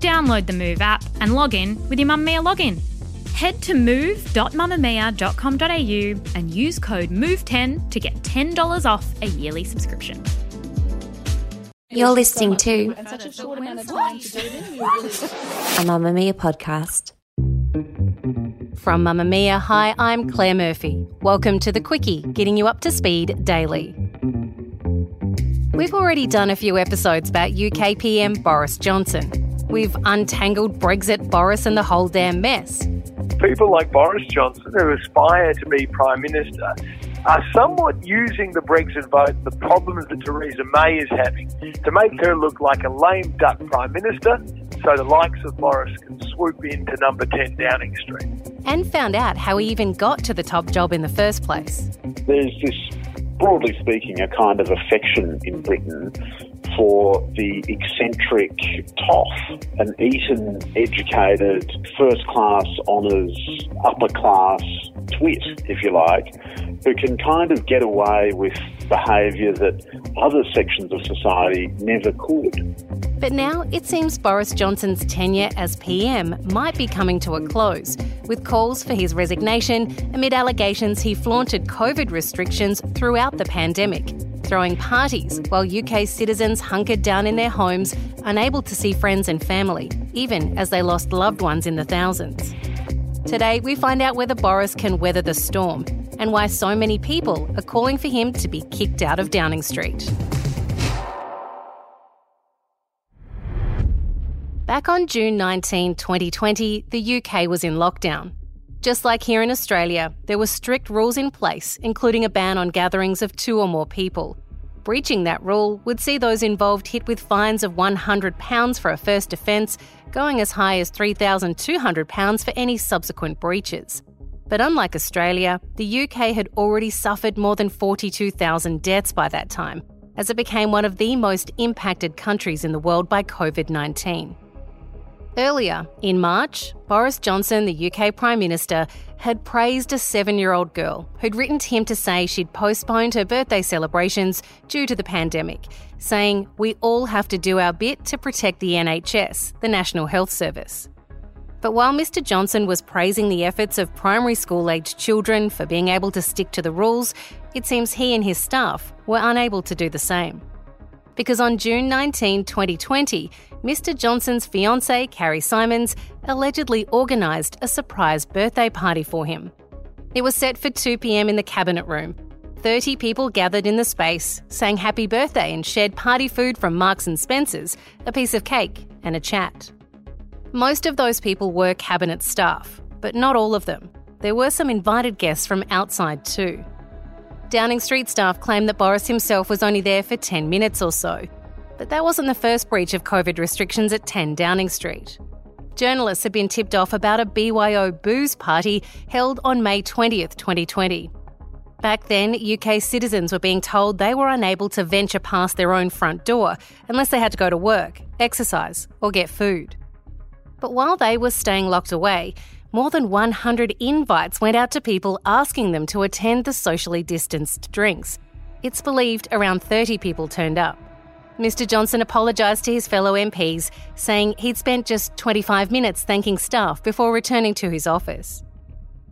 Download the Move app and log in with your Mamamia login. Head to move.mamamia.com.au and use code MOVE10 to get $10 off a yearly subscription. You're listening to a Mamamia podcast. From Mamamia, hi, I'm Claire Murphy. Welcome to the Quicky, getting you up to speed daily. We've already done a few episodes about UK PM Boris Johnson. We've untangled Brexit Boris and the whole damn mess. People like Boris Johnson, who aspire to be Prime Minister, are somewhat using the Brexit vote and the problems that Theresa May is having to make her look like a lame duck Prime Minister so the likes of Boris can swoop into number 10 Downing Street. And found out how he even got to the top job in the first place. There's this, broadly speaking, a kind of affection in Britain for the eccentric toff, an Eton educated, first class honours, upper class twit, if you like, who can kind of get away with behaviour that other sections of society never could. But now it seems Boris Johnson's tenure as PM might be coming to a close, with calls for his resignation amid allegations he flaunted COVID restrictions throughout the pandemic, throwing parties while UK citizens hunkered down in their homes, unable to see friends and family, even as they lost loved ones in the thousands. Today, we find out whether Boris can weather the storm and why so many people are calling for him to be kicked out of Downing Street. Back on June 19, 2020, the UK was in lockdown. Just like here in Australia, there were strict rules in place, including a ban on gatherings of two or more people. Breaching that rule would see those involved hit with fines of £100 for a first offence, going as high as £3,200 for any subsequent breaches. But unlike Australia, the UK had already suffered more than 42,000 deaths by that time, as it became one of the most impacted countries in the world by COVID 19. Earlier, in March, Boris Johnson, the UK Prime Minister, had praised a seven year old girl who'd written to him to say she'd postponed her birthday celebrations due to the pandemic, saying, We all have to do our bit to protect the NHS, the National Health Service. But while Mr. Johnson was praising the efforts of primary school aged children for being able to stick to the rules, it seems he and his staff were unable to do the same. Because on June 19, 2020, Mr. Johnson's fiancée, Carrie Symonds, allegedly organised a surprise birthday party for him. It was set for 2 pm in the cabinet room. 30 people gathered in the space, sang happy birthday, and shared party food from Marks and Spencer's, a piece of cake, and a chat. Most of those people were cabinet staff, but not all of them. There were some invited guests from outside too. Downing Street staff claim that Boris himself was only there for 10 minutes or so. But that wasn't the first breach of COVID restrictions at 10 Downing Street. Journalists had been tipped off about a BYO booze party held on May 20th, 2020. Back then, UK citizens were being told they were unable to venture past their own front door unless they had to go to work, exercise, or get food. But while they were staying locked away, more than 100 invites went out to people asking them to attend the socially distanced drinks. It's believed around 30 people turned up. Mr. Johnson apologised to his fellow MPs, saying he'd spent just 25 minutes thanking staff before returning to his office.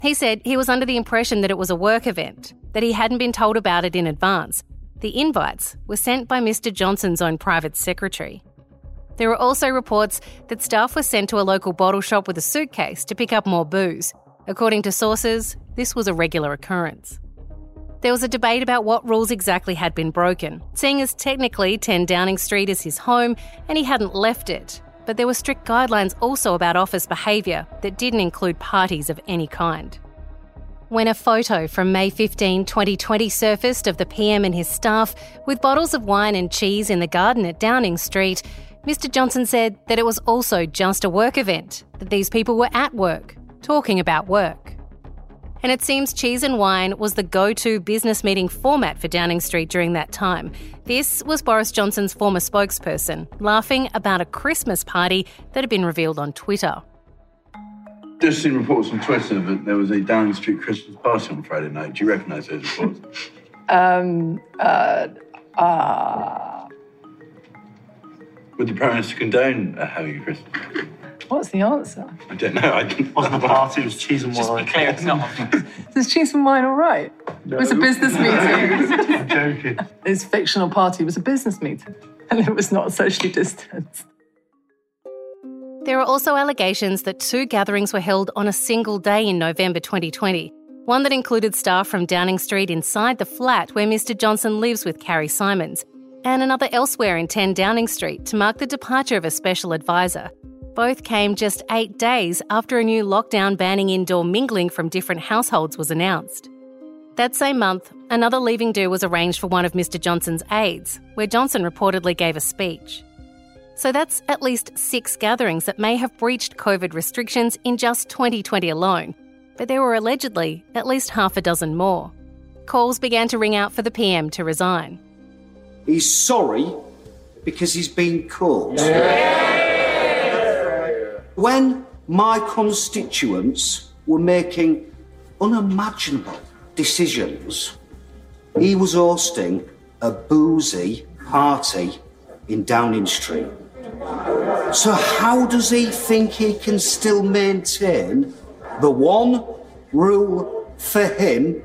He said he was under the impression that it was a work event, that he hadn't been told about it in advance. The invites were sent by Mr. Johnson's own private secretary. There were also reports that staff were sent to a local bottle shop with a suitcase to pick up more booze. According to sources, this was a regular occurrence. There was a debate about what rules exactly had been broken, seeing as technically 10 Downing Street is his home and he hadn't left it. But there were strict guidelines also about office behaviour that didn't include parties of any kind. When a photo from May 15, 2020 surfaced of the PM and his staff with bottles of wine and cheese in the garden at Downing Street, Mr. Johnson said that it was also just a work event, that these people were at work, talking about work. And it seems cheese and wine was the go to business meeting format for Downing Street during that time. This was Boris Johnson's former spokesperson, laughing about a Christmas party that had been revealed on Twitter. Just seen reports on Twitter that there was a Downing Street Christmas party on Friday night. Do you recognise those reports? Um, uh, uh, Would the Prime Minister condone a having a Christmas party? What's the answer? I don't know. I didn't. wasn't a party, it was cheese and wine. Just be clear, it's not. Is cheese and wine all right? It was a business meeting. I'm joking. His fictional party was a business meeting, and it was not socially distanced. There are also allegations that two gatherings were held on a single day in November 2020. One that included staff from Downing Street inside the flat where Mr. Johnson lives with Carrie Symonds, and another elsewhere in 10 Downing Street to mark the departure of a special advisor. Both came just eight days after a new lockdown banning indoor mingling from different households was announced. That same month, another leaving do was arranged for one of Mr. Johnson's aides, where Johnson reportedly gave a speech. So that's at least six gatherings that may have breached COVID restrictions in just 2020 alone. But there were allegedly at least half a dozen more. Calls began to ring out for the PM to resign. He's sorry because he's been caught. When my constituents were making unimaginable decisions, he was hosting a boozy party in Downing Street. So, how does he think he can still maintain the one rule for him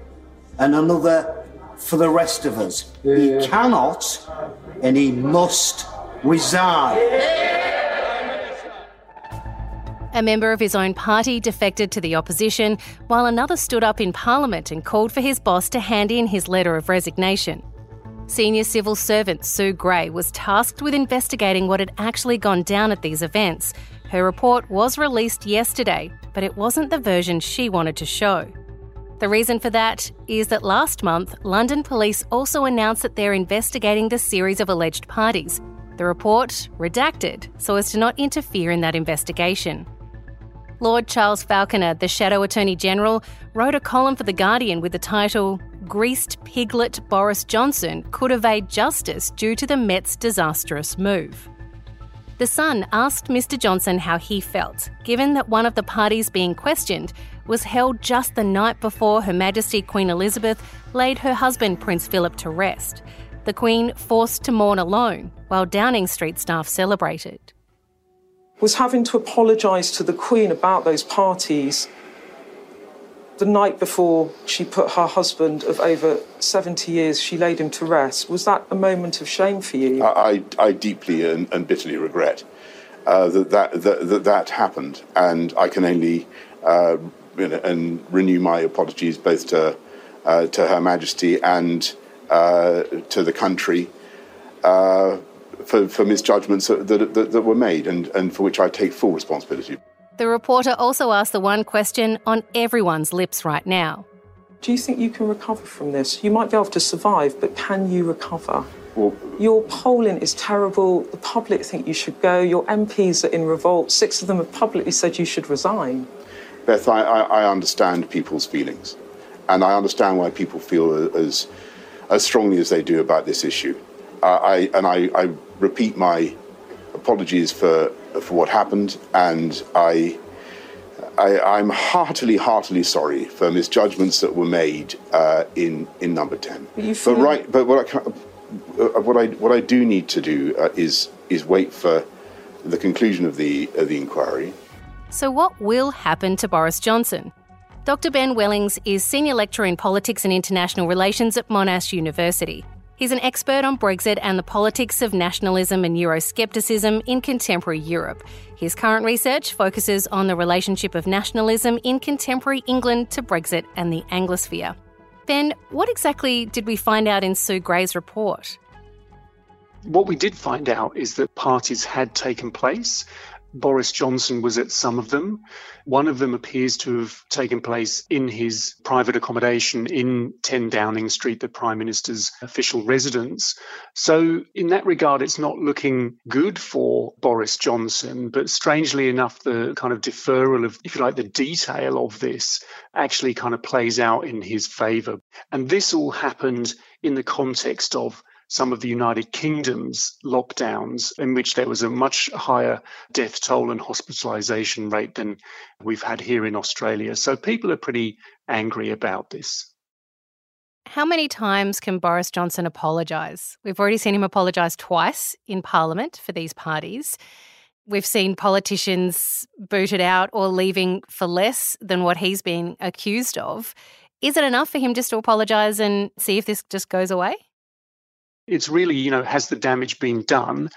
and another for the rest of us? He cannot and he must resign. A member of his own party defected to the opposition, while another stood up in Parliament and called for his boss to hand in his letter of resignation. Senior civil servant Sue Gray was tasked with investigating what had actually gone down at these events. Her report was released yesterday, but it wasn't the version she wanted to show. The reason for that is that last month, London police also announced that they're investigating the series of alleged parties. The report, redacted, so as to not interfere in that investigation. Lord Charles Falconer, the Shadow Attorney General, wrote a column for The Guardian with the title Greased Piglet Boris Johnson could evade justice due to the Met's disastrous move. The Sun asked Mr. Johnson how he felt, given that one of the parties being questioned was held just the night before Her Majesty Queen Elizabeth laid her husband Prince Philip to rest. The Queen forced to mourn alone, while Downing Street staff celebrated was having to apologise to the Queen about those parties the night before she put her husband of over 70 years, she laid him to rest. Was that a moment of shame for you? I, I deeply and, and bitterly regret uh, that, that, that, that, that happened, and I can only uh, you know, and renew my apologies both to, uh, to Her Majesty and uh, to the country uh, for, for misjudgments that, that, that, were made and, and for which I take full responsibility. The reporter also asked the one question on everyone's lips right now. Do you think you can recover from this? You might be able to survive, but can you recover? Well, Your polling is terrible. The public think you should go. Your MPs are in revolt. Six of them have publicly said you should resign. Beth, I, I, I understand people's feelings, and I understand why people feel as, as strongly as they do about this issue. Uh, I, and I, I repeat my apologies for for what happened, and I, I am heartily, heartily sorry for misjudgments that were made uh, in in number ten. But, but right, but what I, uh, what I what I do need to do uh, is is wait for the conclusion of the of the inquiry. So, what will happen to Boris Johnson? Dr. Ben Wellings is Senior Lecturer in Politics and International Relations at Monash University. He's an expert on Brexit and the politics of nationalism and Euroscepticism in contemporary Europe. His current research focuses on the relationship of nationalism in contemporary England to Brexit and the Anglosphere. Ben, what exactly did we find out in Sue Gray's report? What we did find out is that parties had taken place Boris Johnson was at some of them. One of them appears to have taken place in his private accommodation in 10 Downing Street, the Prime Minister's official residence. So, in that regard, it's not looking good for Boris Johnson. But strangely enough, the kind of deferral of, if you like, the detail of this actually kind of plays out in his favour. And this all happened in the context of some of the United Kingdom's lockdowns, in which there was a much higher death toll and hospitalisation rate than we've had here in Australia. So people are pretty angry about this. How many times can Boris Johnson apologise? We've already seen him apologise twice in Parliament for these parties. We've seen politicians booted out or leaving for less than what he's been accused of. Is it enough for him just to apologise and see if this just goes away? It's really, you know, has the damage been done?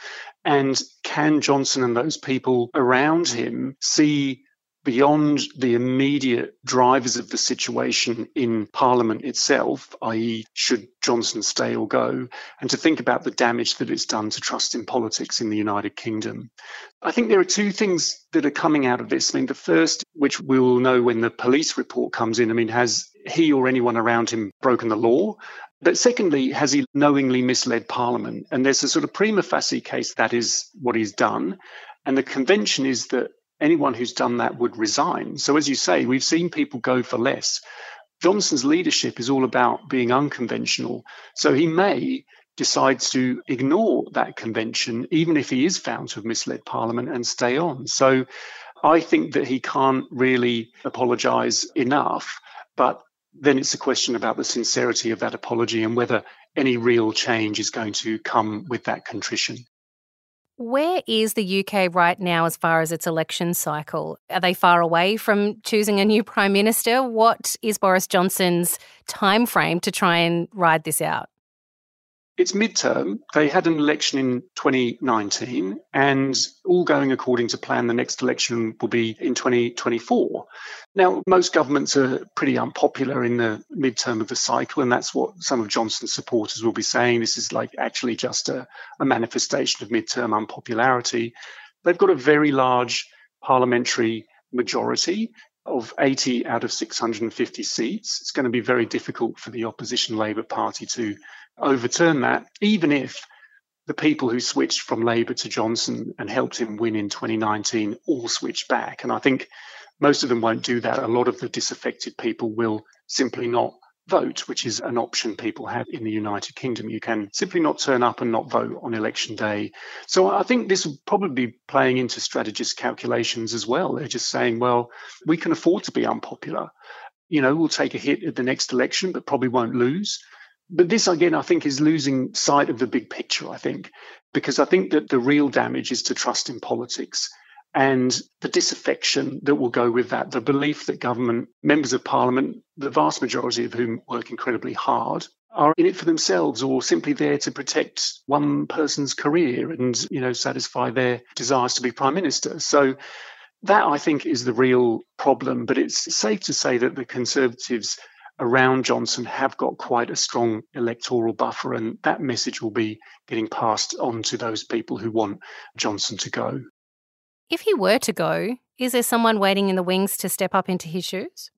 And can Johnson and those people around him see beyond the immediate drivers of the situation in Parliament itself, i.e., should Johnson stay or go, and to think about the damage that it's done to trust in politics in the United Kingdom. I think there are two things that are coming out of this. I mean, the first, which we will know when the police report comes in, I mean, has he or anyone around him broken the law? But secondly, has he knowingly misled Parliament? And there's a sort of prima facie case that is what he's done. And the convention is that anyone who's done that would resign. So, as you say, we've seen people go for less. Johnson's leadership is all about being unconventional. So he may decide to ignore that convention, even if he is found to have misled Parliament, and stay on. So I think that he can't really apologise enough. But then it's a question about the sincerity of that apology and whether any real change is going to come with that contrition. Where is the UK right now as far as its election cycle? Are they far away from choosing a new prime minister? What is Boris Johnson's timeframe to try and ride this out? It's midterm. They had an election in 2019, and all going according to plan, the next election will be in 2024. Now, most governments are pretty unpopular in the midterm of the cycle, and that's what some of Johnson's supporters will be saying. This is like actually just a, a manifestation of midterm unpopularity. They've got a very large parliamentary majority of 80 out of 650 seats. It's going to be very difficult for the opposition Labour Party to overturn that, even if the people who switched from Labour to Johnson and helped him win in 2019 all switch back. And I think most of them won't do that. A lot of the disaffected people will simply not vote, which is an option people have in the United Kingdom. You can simply not turn up and not vote on election day. So I think this will probably be playing into strategists' calculations as well. They're just saying, well, we can afford to be unpopular. You know, we'll take a hit at the next election, but probably won't lose. But this, again, I think is losing sight of the big picture, I think, because I think that the real damage is to trust in politics and the disaffection that will go with that, the belief that government, members of parliament, the vast majority of whom work incredibly hard, are in it for themselves or simply there to protect one person's career and, you know, satisfy their desires to be prime minister. So that I think is the real problem. But it's safe to say that the Conservatives around Johnson have got quite a strong electoral buffer, and that message will be getting passed on to those people who want Johnson to go. If he were to go, is there someone waiting in the wings to step up into his shoes?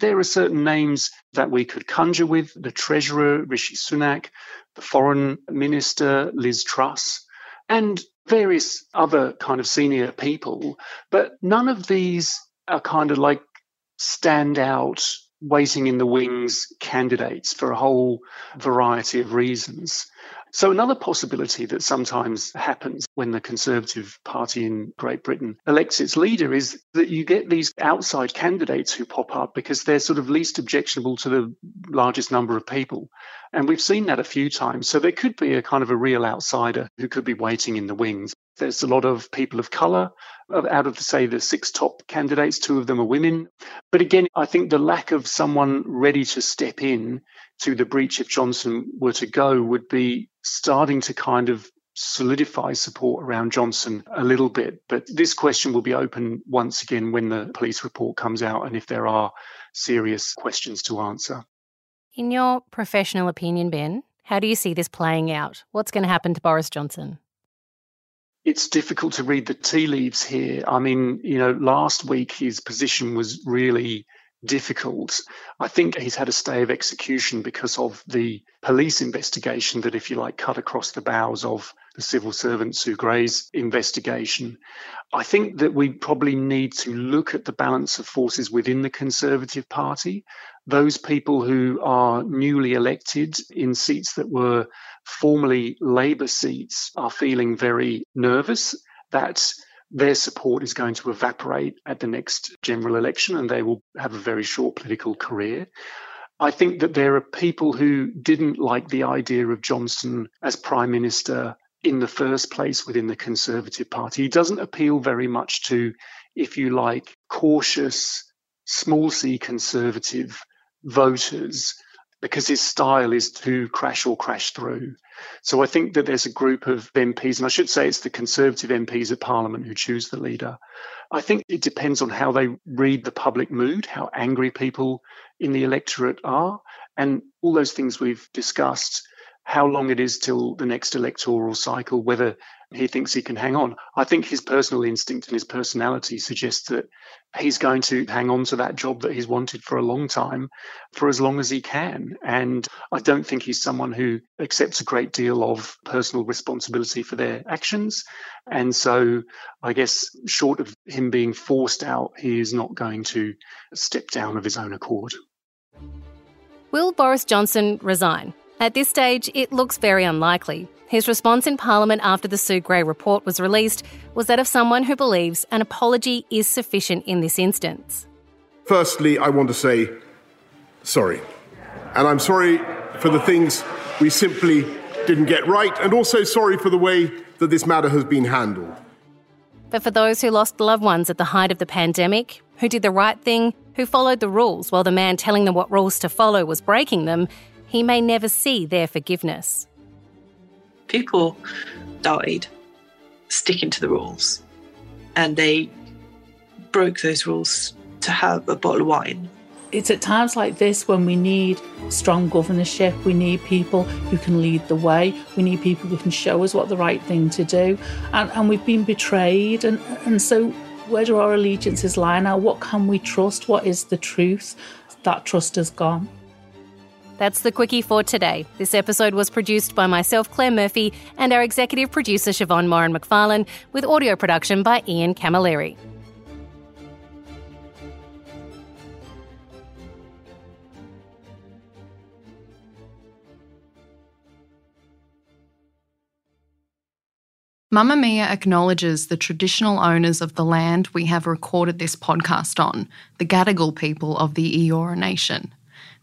There are certain names that we could conjure with the Treasurer, Rishi Sunak, the Foreign Minister, Liz Truss, and various other kind of senior people. But none of these are kind of like standout waiting in the wings candidates for a whole variety of reasons. So, another possibility that sometimes happens when the Conservative Party in Great Britain elects its leader is that you get these outside candidates who pop up because they're sort of least objectionable to the largest number of people. And we've seen that a few times. So, there could be a kind of a real outsider who could be waiting in the wings. There's a lot of people of colour. Out of, say, the six top candidates, two of them are women. But again, I think the lack of someone ready to step in to the breach if Johnson were to go would be starting to kind of solidify support around Johnson a little bit. But this question will be open once again when the police report comes out and if there are serious questions to answer. In your professional opinion, Ben, how do you see this playing out? What's going to happen to Boris Johnson? It's difficult to read the tea leaves here. I mean, you know, last week his position was really difficult. I think he's had a stay of execution because of the police investigation that, if you like, cut across the bows of the civil servant Sue Gray's investigation. I think that we probably need to look at the balance of forces within the Conservative Party. Those people who are newly elected in seats that were formerly Labour seats are feeling very nervous that their support is going to evaporate at the next general election and they will have a very short political career. I think that there are people who didn't like the idea of Johnson as Prime Minister in the first place within the Conservative Party. He doesn't appeal very much to, if you like, cautious, small c Conservative voters because his style is to crash or crash through. So I think that there's a group of MPs, and I should say it's the Conservative MPs at Parliament who choose the leader. I think it depends on how they read the public mood, how angry people in the electorate are, and all those things we've discussed how long it is till the next electoral cycle, whether he thinks he can hang on. I think his personal instinct and his personality suggests that he's going to hang on to that job that he's wanted for a long time, for as long as he can. And I don't think he's someone who accepts a great deal of personal responsibility for their actions. And so I guess, short of him being forced out, he is not going to step down of his own accord. Will Boris Johnson resign? At this stage, it looks very unlikely. His response in Parliament after the Sue Gray report was released was that of someone who believes an apology is sufficient in this instance. Firstly, I want to say sorry. And I'm sorry for the things we simply didn't get right, and also sorry for the way that this matter has been handled. But for those who lost loved ones at the height of the pandemic, who did the right thing, who followed the rules while the man telling them what rules to follow was breaking them, he may never see their forgiveness. People died sticking to the rules, and they broke those rules to have a bottle of wine. It's at times like this when we need strong governorship, we need people who can lead the way, we need people who can show us what the right thing to do. And, and we've been betrayed, and, and so where do our allegiances lie now? What can we trust? What is the truth? That trust is gone. That's the Quicky for today. This episode was produced by myself, Claire Murphy, and our executive producer, Siobhan Moran McFarlane, with audio production by Ian Camilleri. Mamamia acknowledges the traditional owners of the land we have recorded this podcast on, the Gadigal people of the Eora Nation.